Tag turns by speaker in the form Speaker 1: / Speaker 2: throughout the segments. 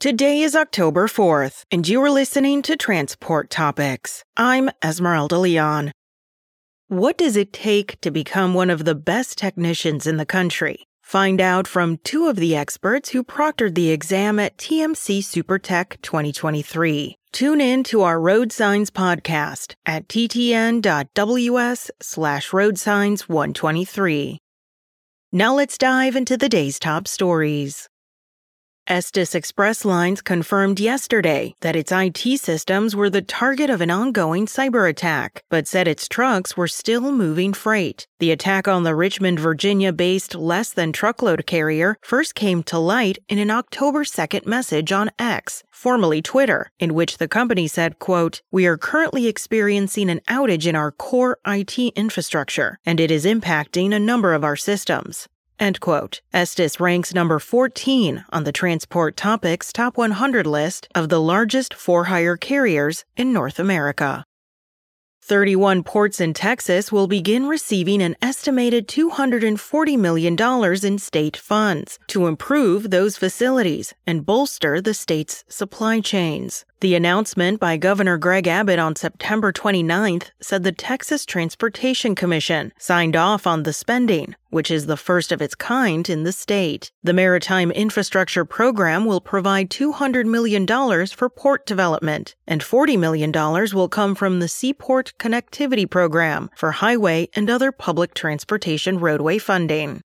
Speaker 1: Today is October 4th, and you are listening to Transport Topics. I'm Esmeralda Leon. What does it take to become one of the best technicians in the country? Find out from two of the experts who proctored the exam at TMC SuperTech 2023. Tune in to our Road Signs podcast at ttn.ws slash road signs 123. Now let's dive into the day's top stories. Estes Express Lines confirmed yesterday that its IT systems were the target of an ongoing cyber attack, but said its trucks were still moving freight. The attack on the Richmond, Virginia based less than truckload carrier first came to light in an October 2nd message on X, formerly Twitter, in which the company said, quote, We are currently experiencing an outage in our core IT infrastructure, and it is impacting a number of our systems. End quote. Estes ranks number 14 on the Transport Topics Top 100 list of the largest for hire carriers in North America. 31 ports in Texas will begin receiving an estimated $240 million in state funds to improve those facilities and bolster the state's supply chains. The announcement by Governor Greg Abbott on September 29th said the Texas Transportation Commission signed off on the spending, which is the first of its kind in the state. The Maritime Infrastructure Program will provide $200 million for port development, and $40 million will come from the Seaport Connectivity Program for highway and other public transportation roadway funding.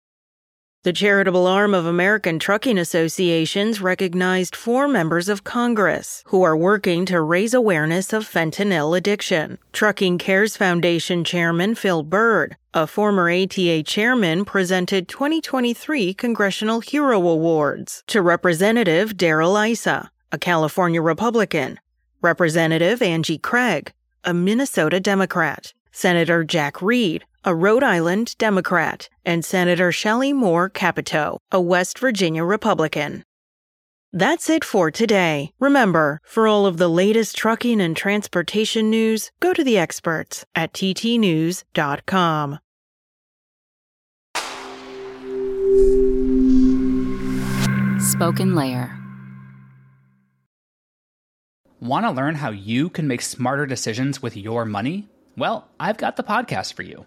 Speaker 1: The charitable arm of American Trucking Associations recognized four members of Congress who are working to raise awareness of fentanyl addiction. Trucking Cares Foundation Chairman Phil Byrd, a former ATA chairman, presented 2023 Congressional Hero Awards to Representative Darrell Issa, a California Republican, Representative Angie Craig, a Minnesota Democrat, Senator Jack Reed, a Rhode Island Democrat, and Senator Shelley Moore Capito, a West Virginia Republican. That's it for today. Remember, for all of the latest trucking and transportation news, go to the experts at ttnews.com.
Speaker 2: SpokenLayer.
Speaker 3: Want to learn how you can make smarter decisions with your money? Well, I've got the podcast for you.